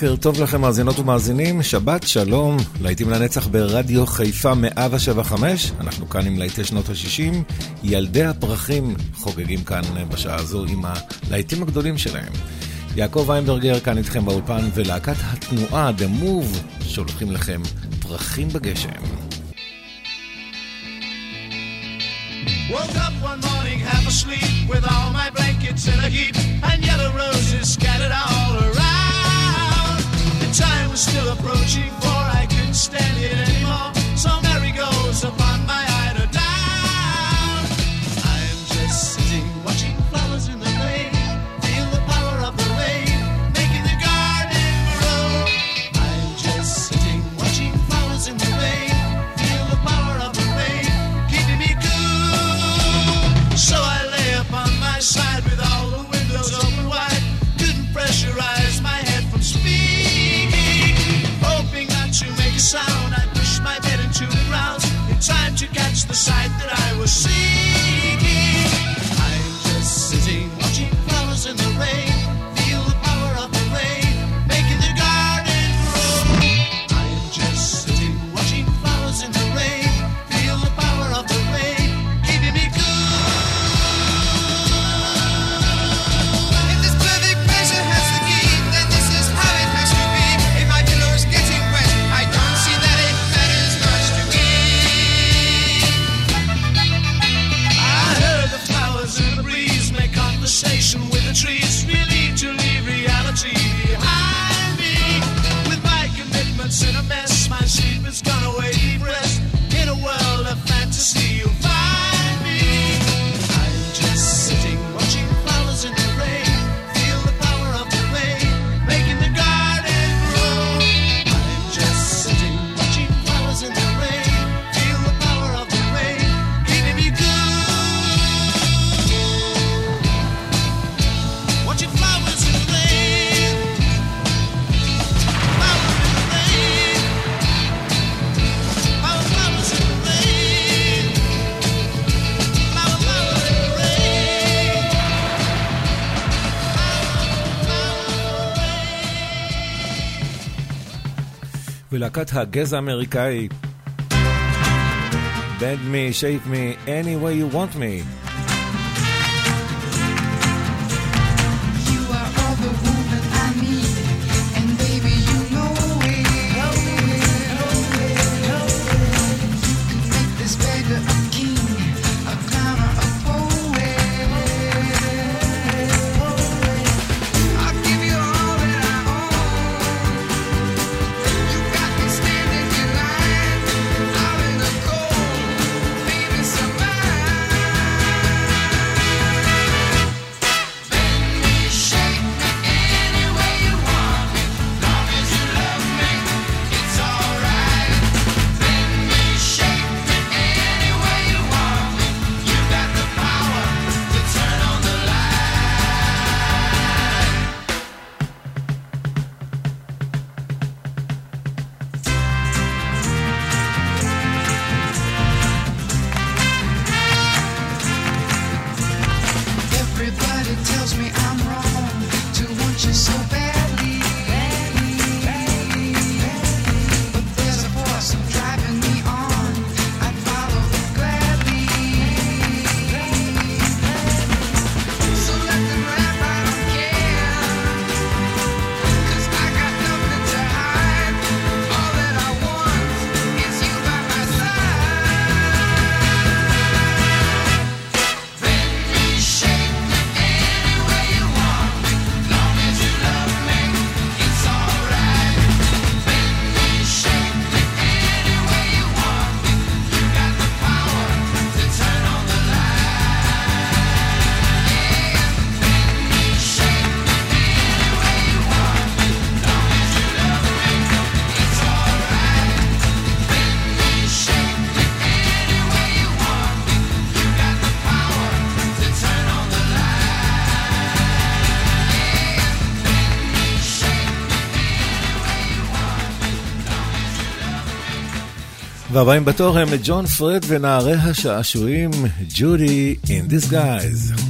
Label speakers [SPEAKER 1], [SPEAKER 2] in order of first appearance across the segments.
[SPEAKER 1] בוקר טוב לכם מאזינות ומאזינים, שבת שלום, להיטים לנצח ברדיו חיפה 175, אנחנו כאן עם להיטי שנות ה-60, ילדי הפרחים חוגגים כאן בשעה הזו עם הלהיטים הגדולים שלהם. יעקב ויינברגר כאן איתכם באולפן, ולהקת התנועה, The Move, שולחים לכם פרחים בגשם. Woke up one morning half asleep with all my blankets in a heap and yellow roses scattered all around. Still approaching for I couldn't stand it anymore.
[SPEAKER 2] ולהקת הגזע האמריקאי Bend me, shape me, any way you want me. והבאים בתור הם ג'ון פרד ונערי השעשועים, ג'ודי in disguise.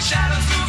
[SPEAKER 3] shadows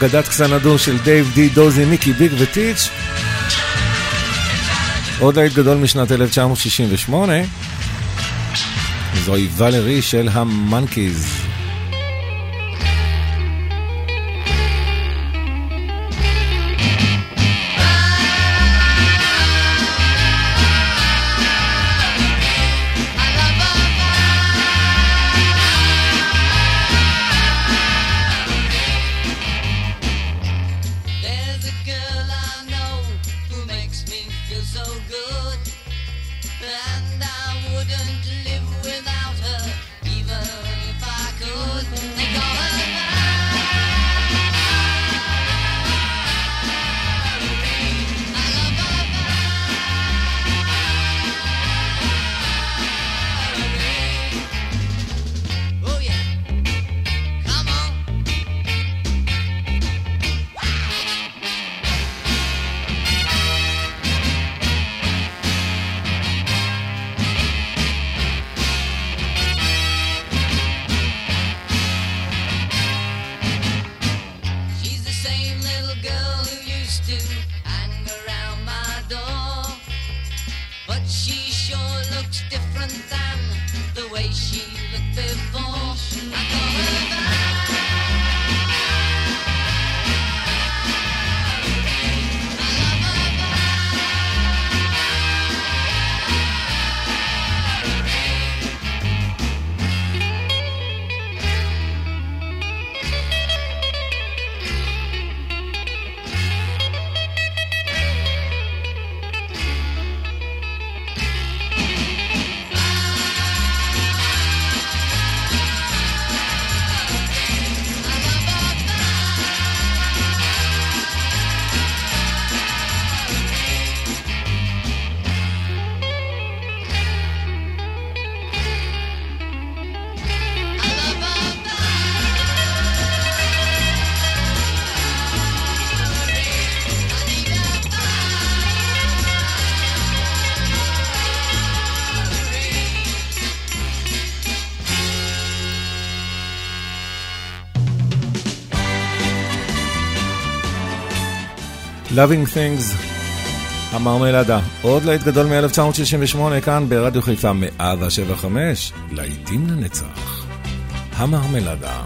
[SPEAKER 3] אגדת קסנדו של דייב די דוזי, מיקי ביג וטיץ'. עוד להיט גדול משנת 1968, זוהי ולרי של המנקיז.
[SPEAKER 4] Loving Things, המרמלדה. עוד להיט גדול מ-1968 כאן ברדיו חיפה 175, להיטים לנצח. המרמלדה.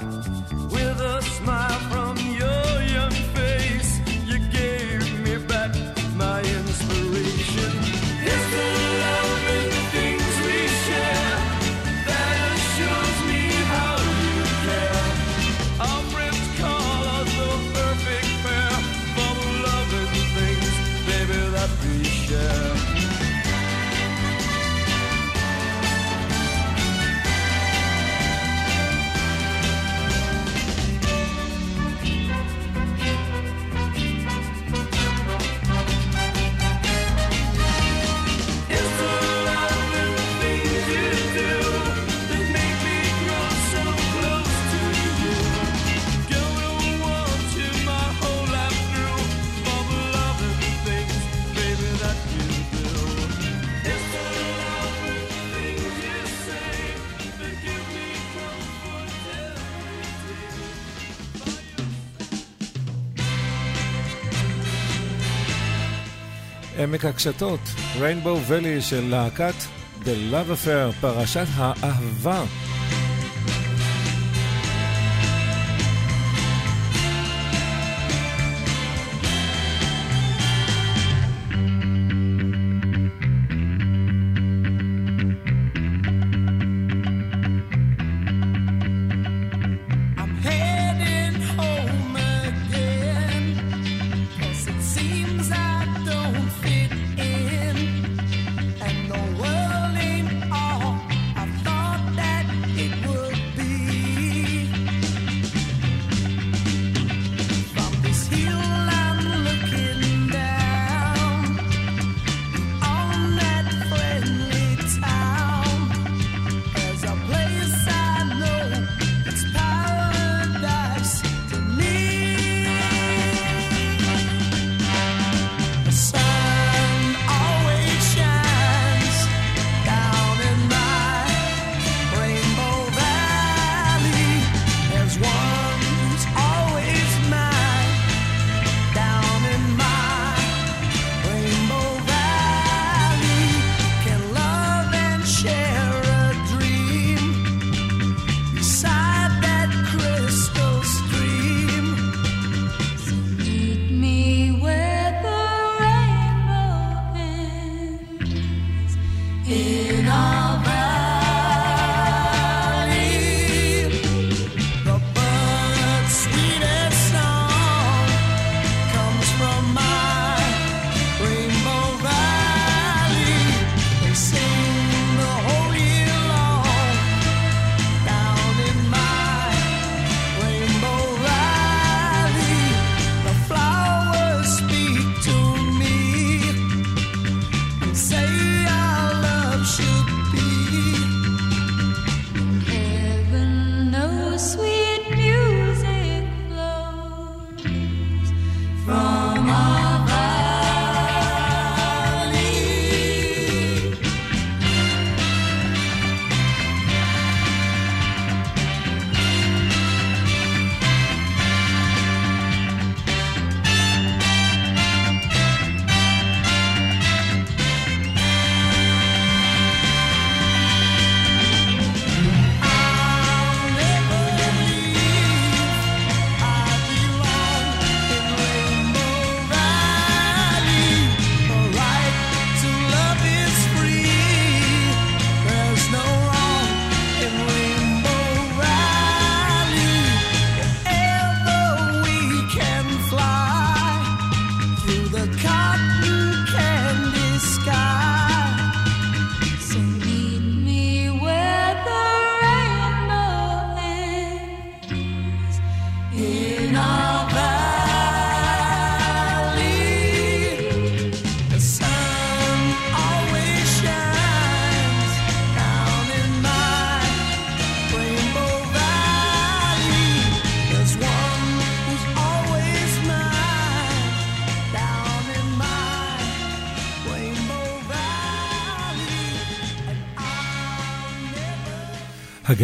[SPEAKER 4] with a smile from עמק הקשתות, Rainbow Valley של להקת The Love Affair, פרשת האהבה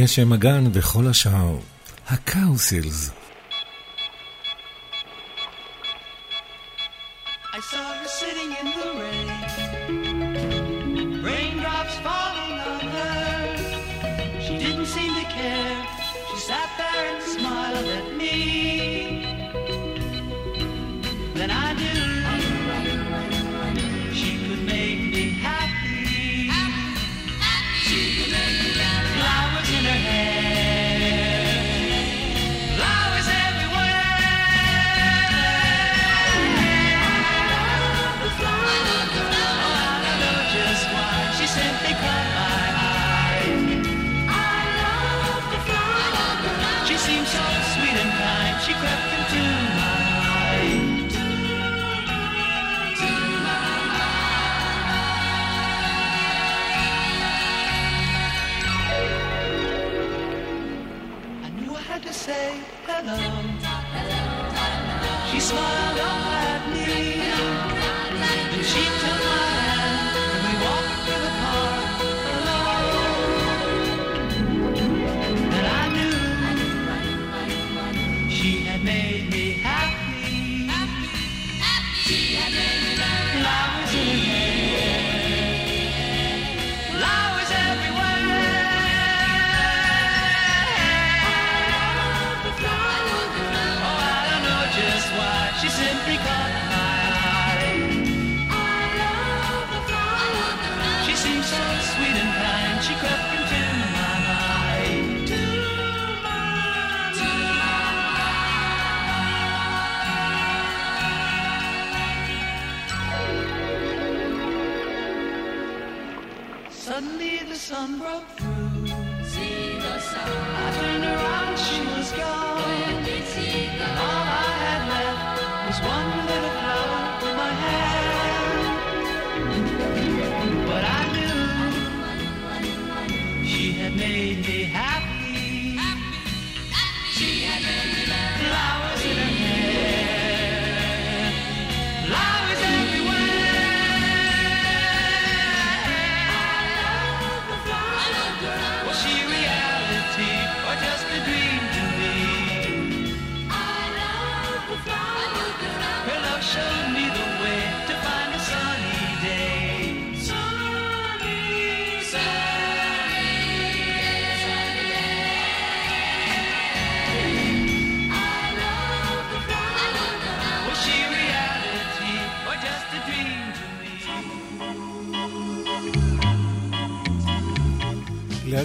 [SPEAKER 5] הגשם, הגן וכל השאר. הקאוסילס.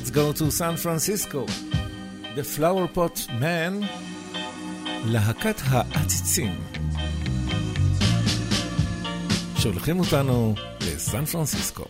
[SPEAKER 5] Let's go to San Francisco. The Flower Pot Man, להקת העציצים. שולחים אותנו לסן פרנסיסקו.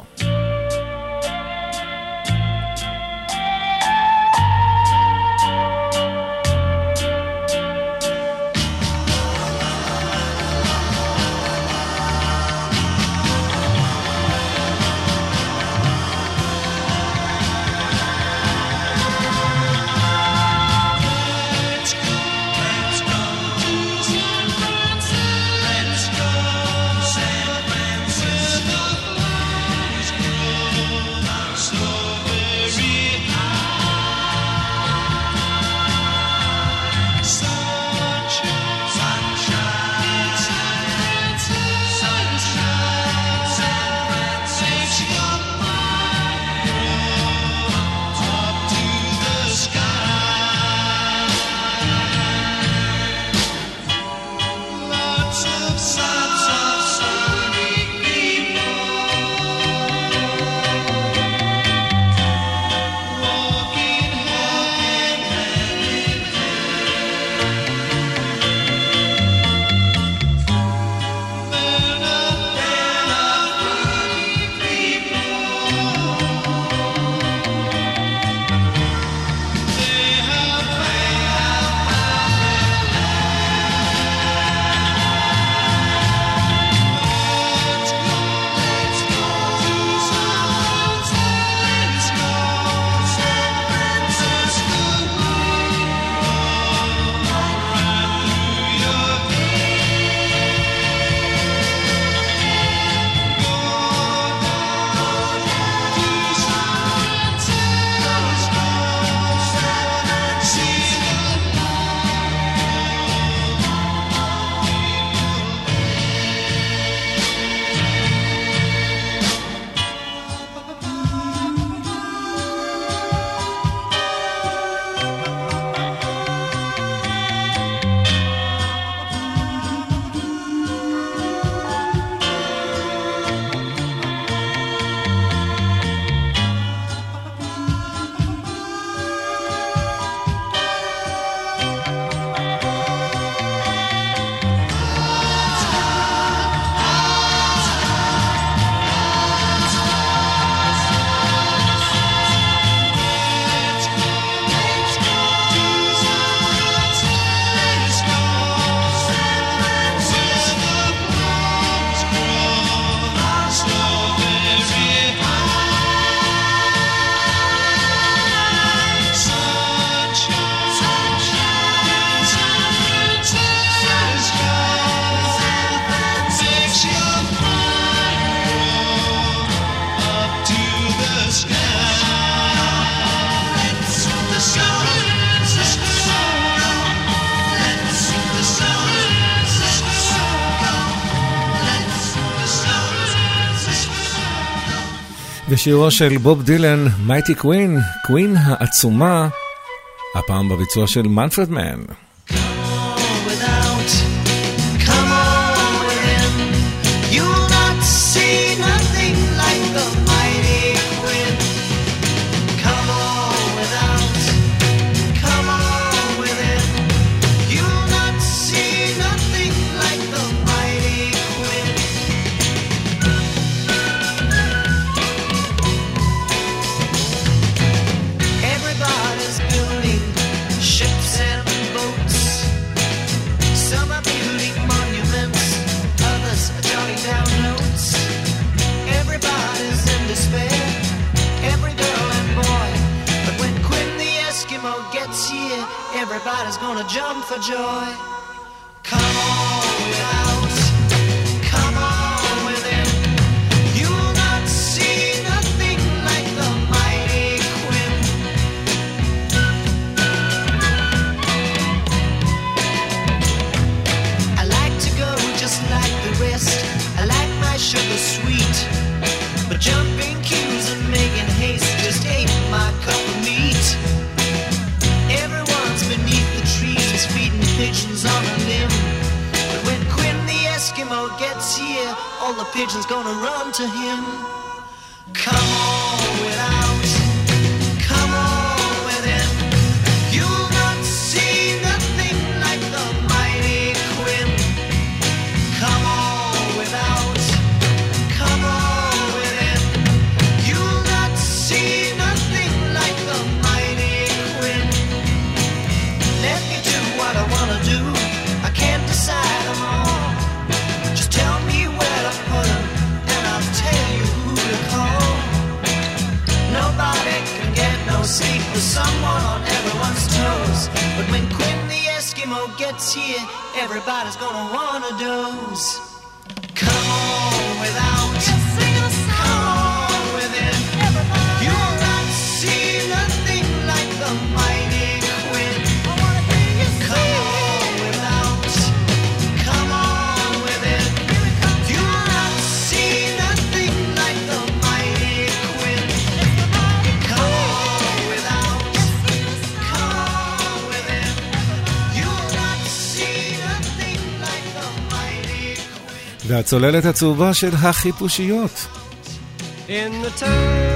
[SPEAKER 6] ושירו של בוב דילן, מייטי קווין, קווין העצומה, הפעם בביצוע של pigeon's gonna run to him. והצוללת הצהובה של החיפושיות. In the
[SPEAKER 7] town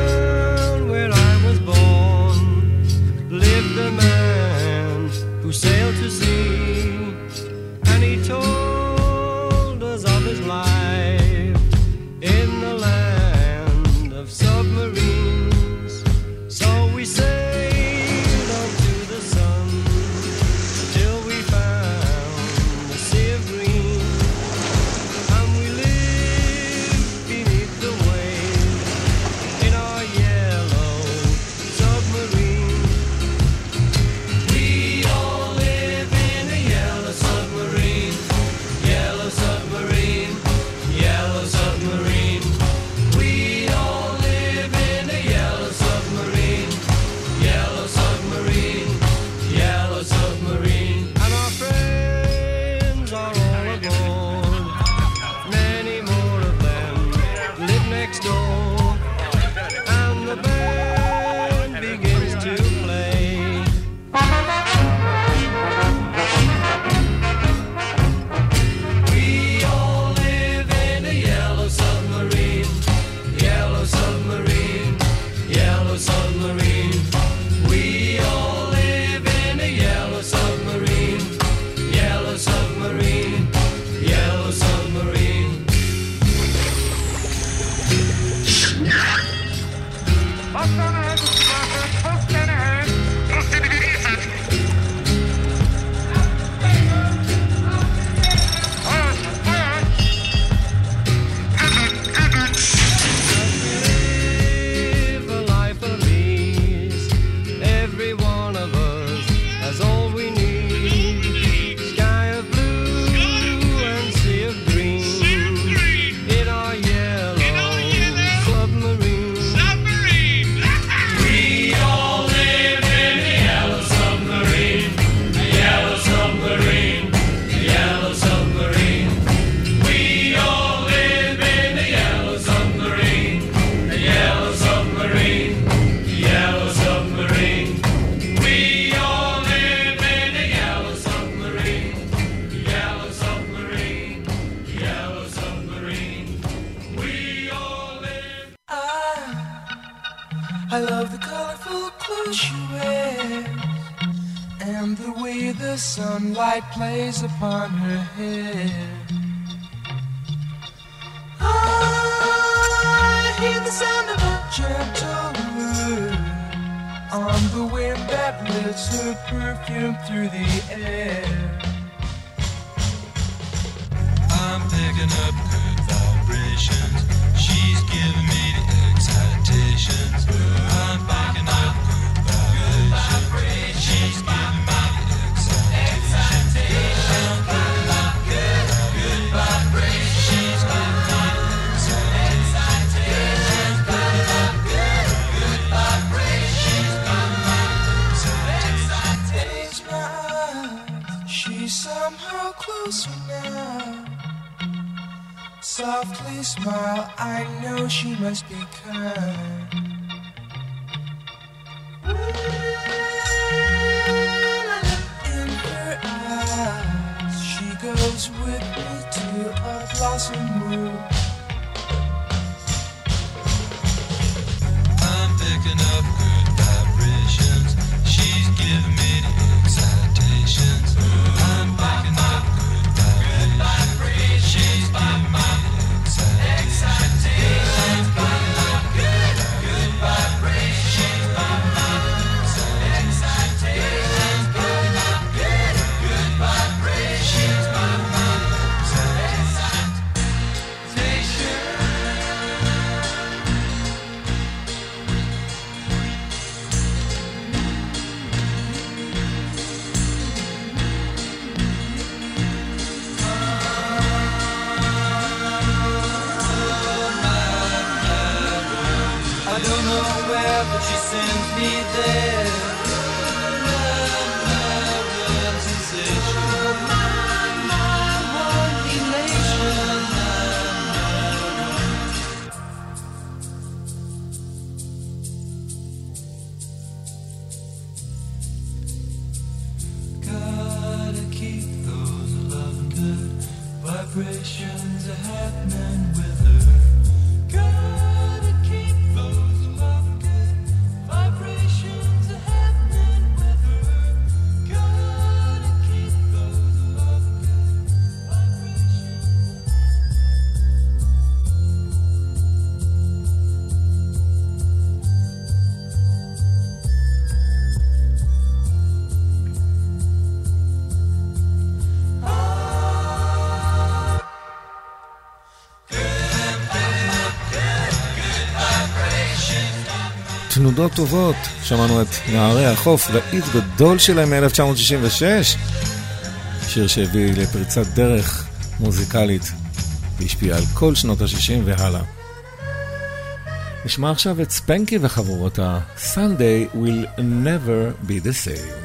[SPEAKER 8] תנודות טובות. שמענו את נערי החוף רעיד גדול שלהם מ-1966. שיר שהביא לפריצת דרך מוזיקלית והשפיע על כל שנות ה-60 והלאה. נשמע עכשיו את ספנקי וחבורות ה-Sunday will never be the same.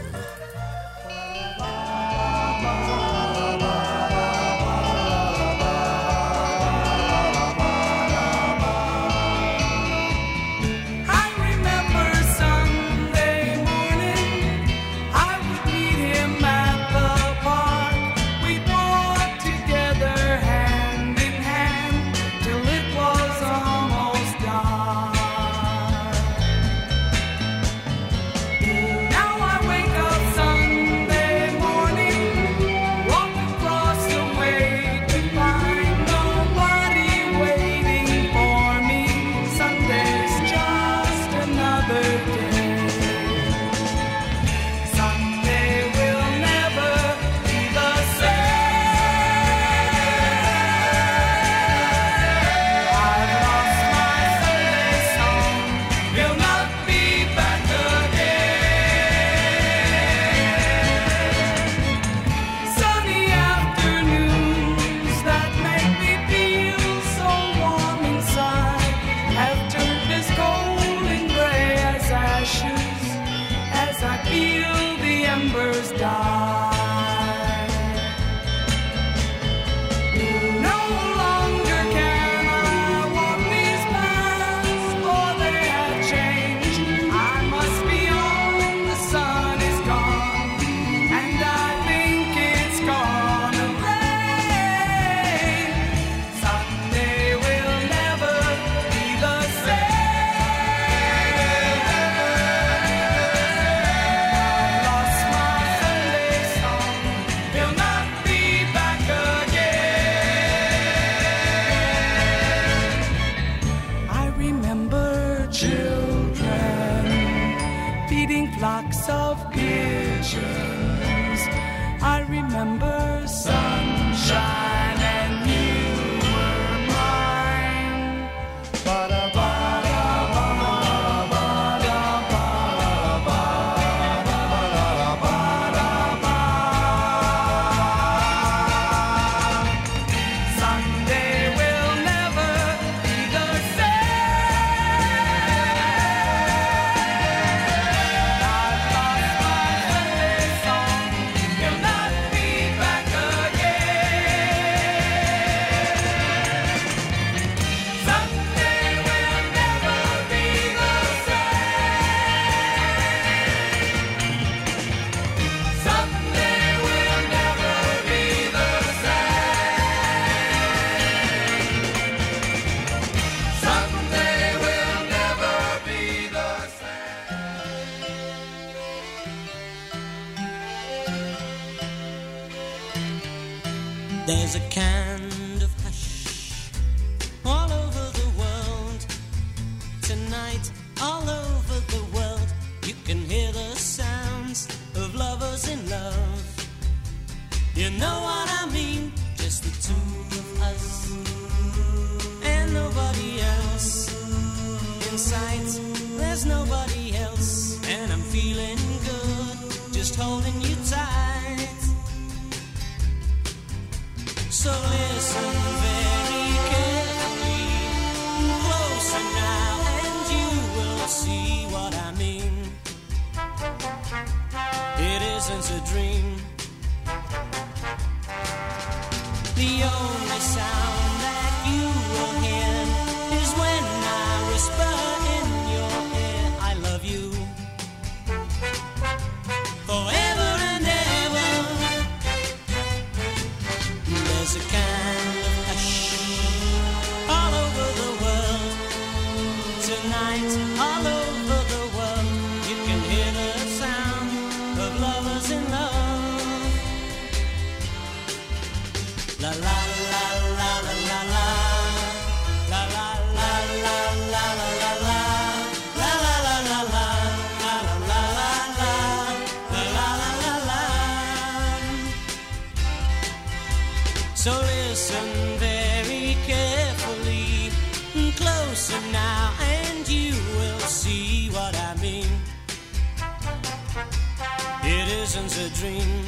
[SPEAKER 9] dream.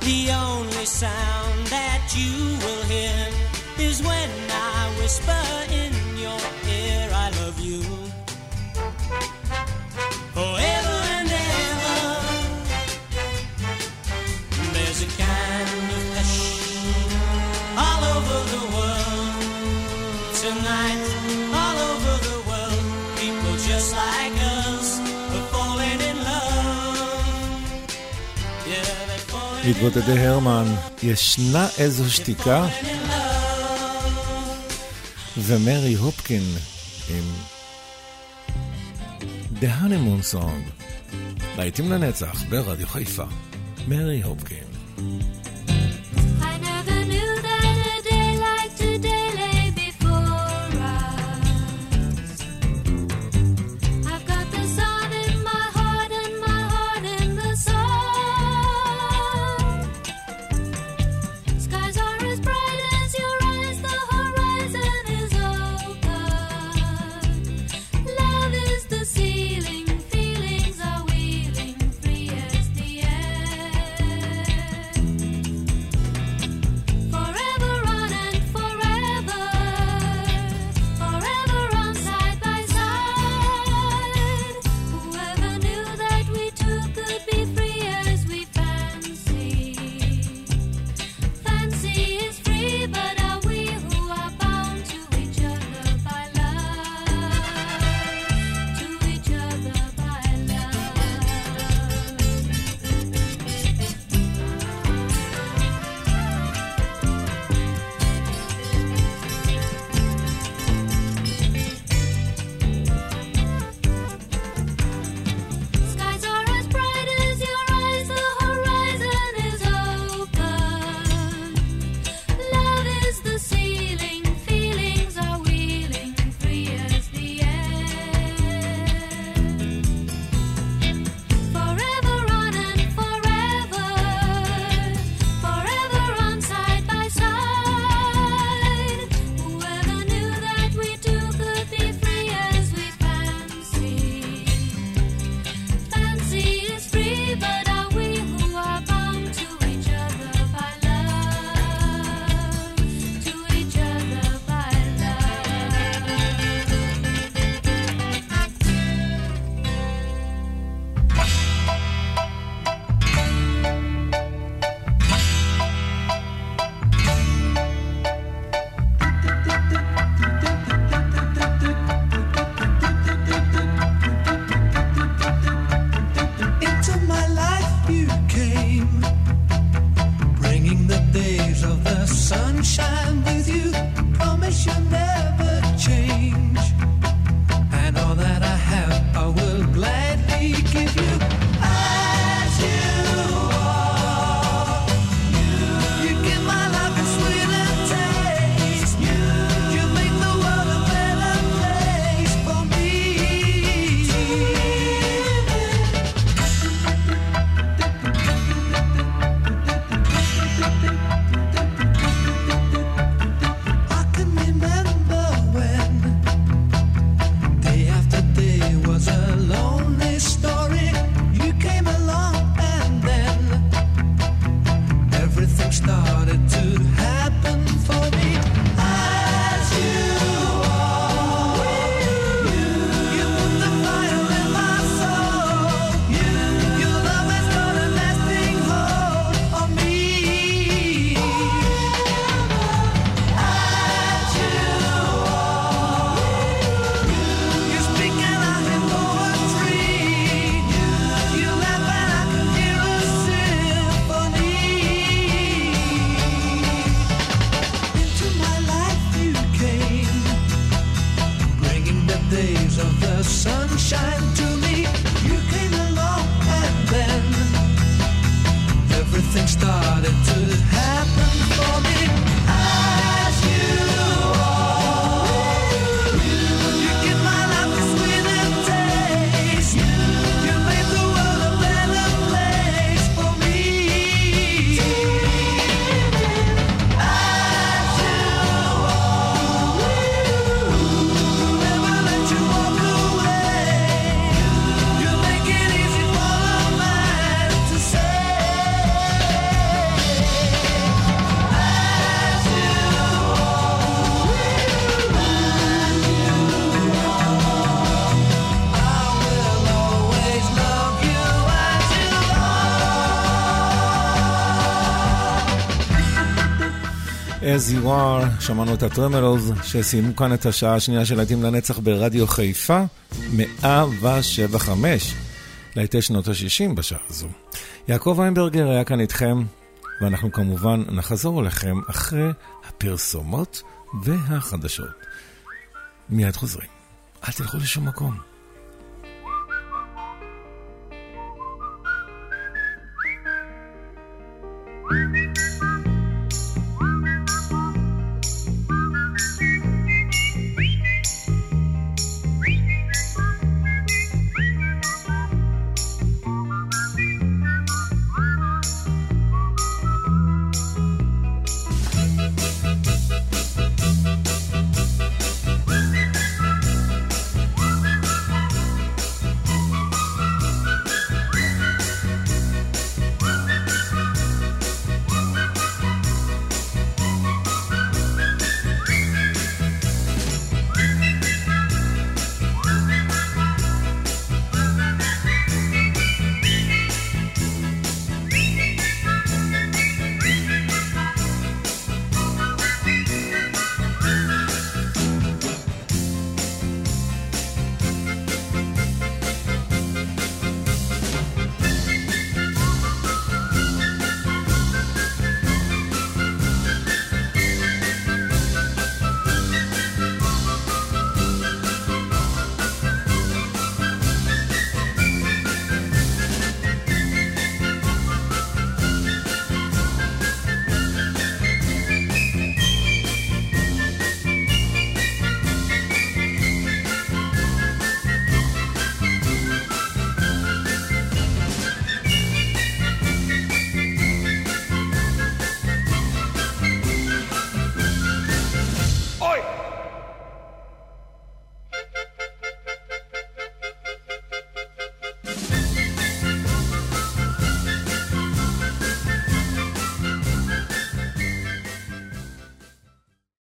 [SPEAKER 9] The only sound that you will hear is when I whisper in
[SPEAKER 10] מתבודדי הרמן, ישנה איזו שתיקה? ומרי הופקין עם The Honeymoon Song, להיטים לנצח ברדיו חיפה, מרי הופקין.
[SPEAKER 11] days of the sunshine to me. You came along and then everything started to happen.
[SPEAKER 12] As You Are, שמענו את הטרמלוז שסיימו כאן את השעה השנייה של להיטים לנצח ברדיו חיפה, 175, להיטי שנות ה-60 בשעה הזו. יעקב איינברגר היה כאן איתכם, ואנחנו כמובן נחזור אליכם אחרי הפרסומות והחדשות. מיד חוזרים. אל תלכו לשום מקום.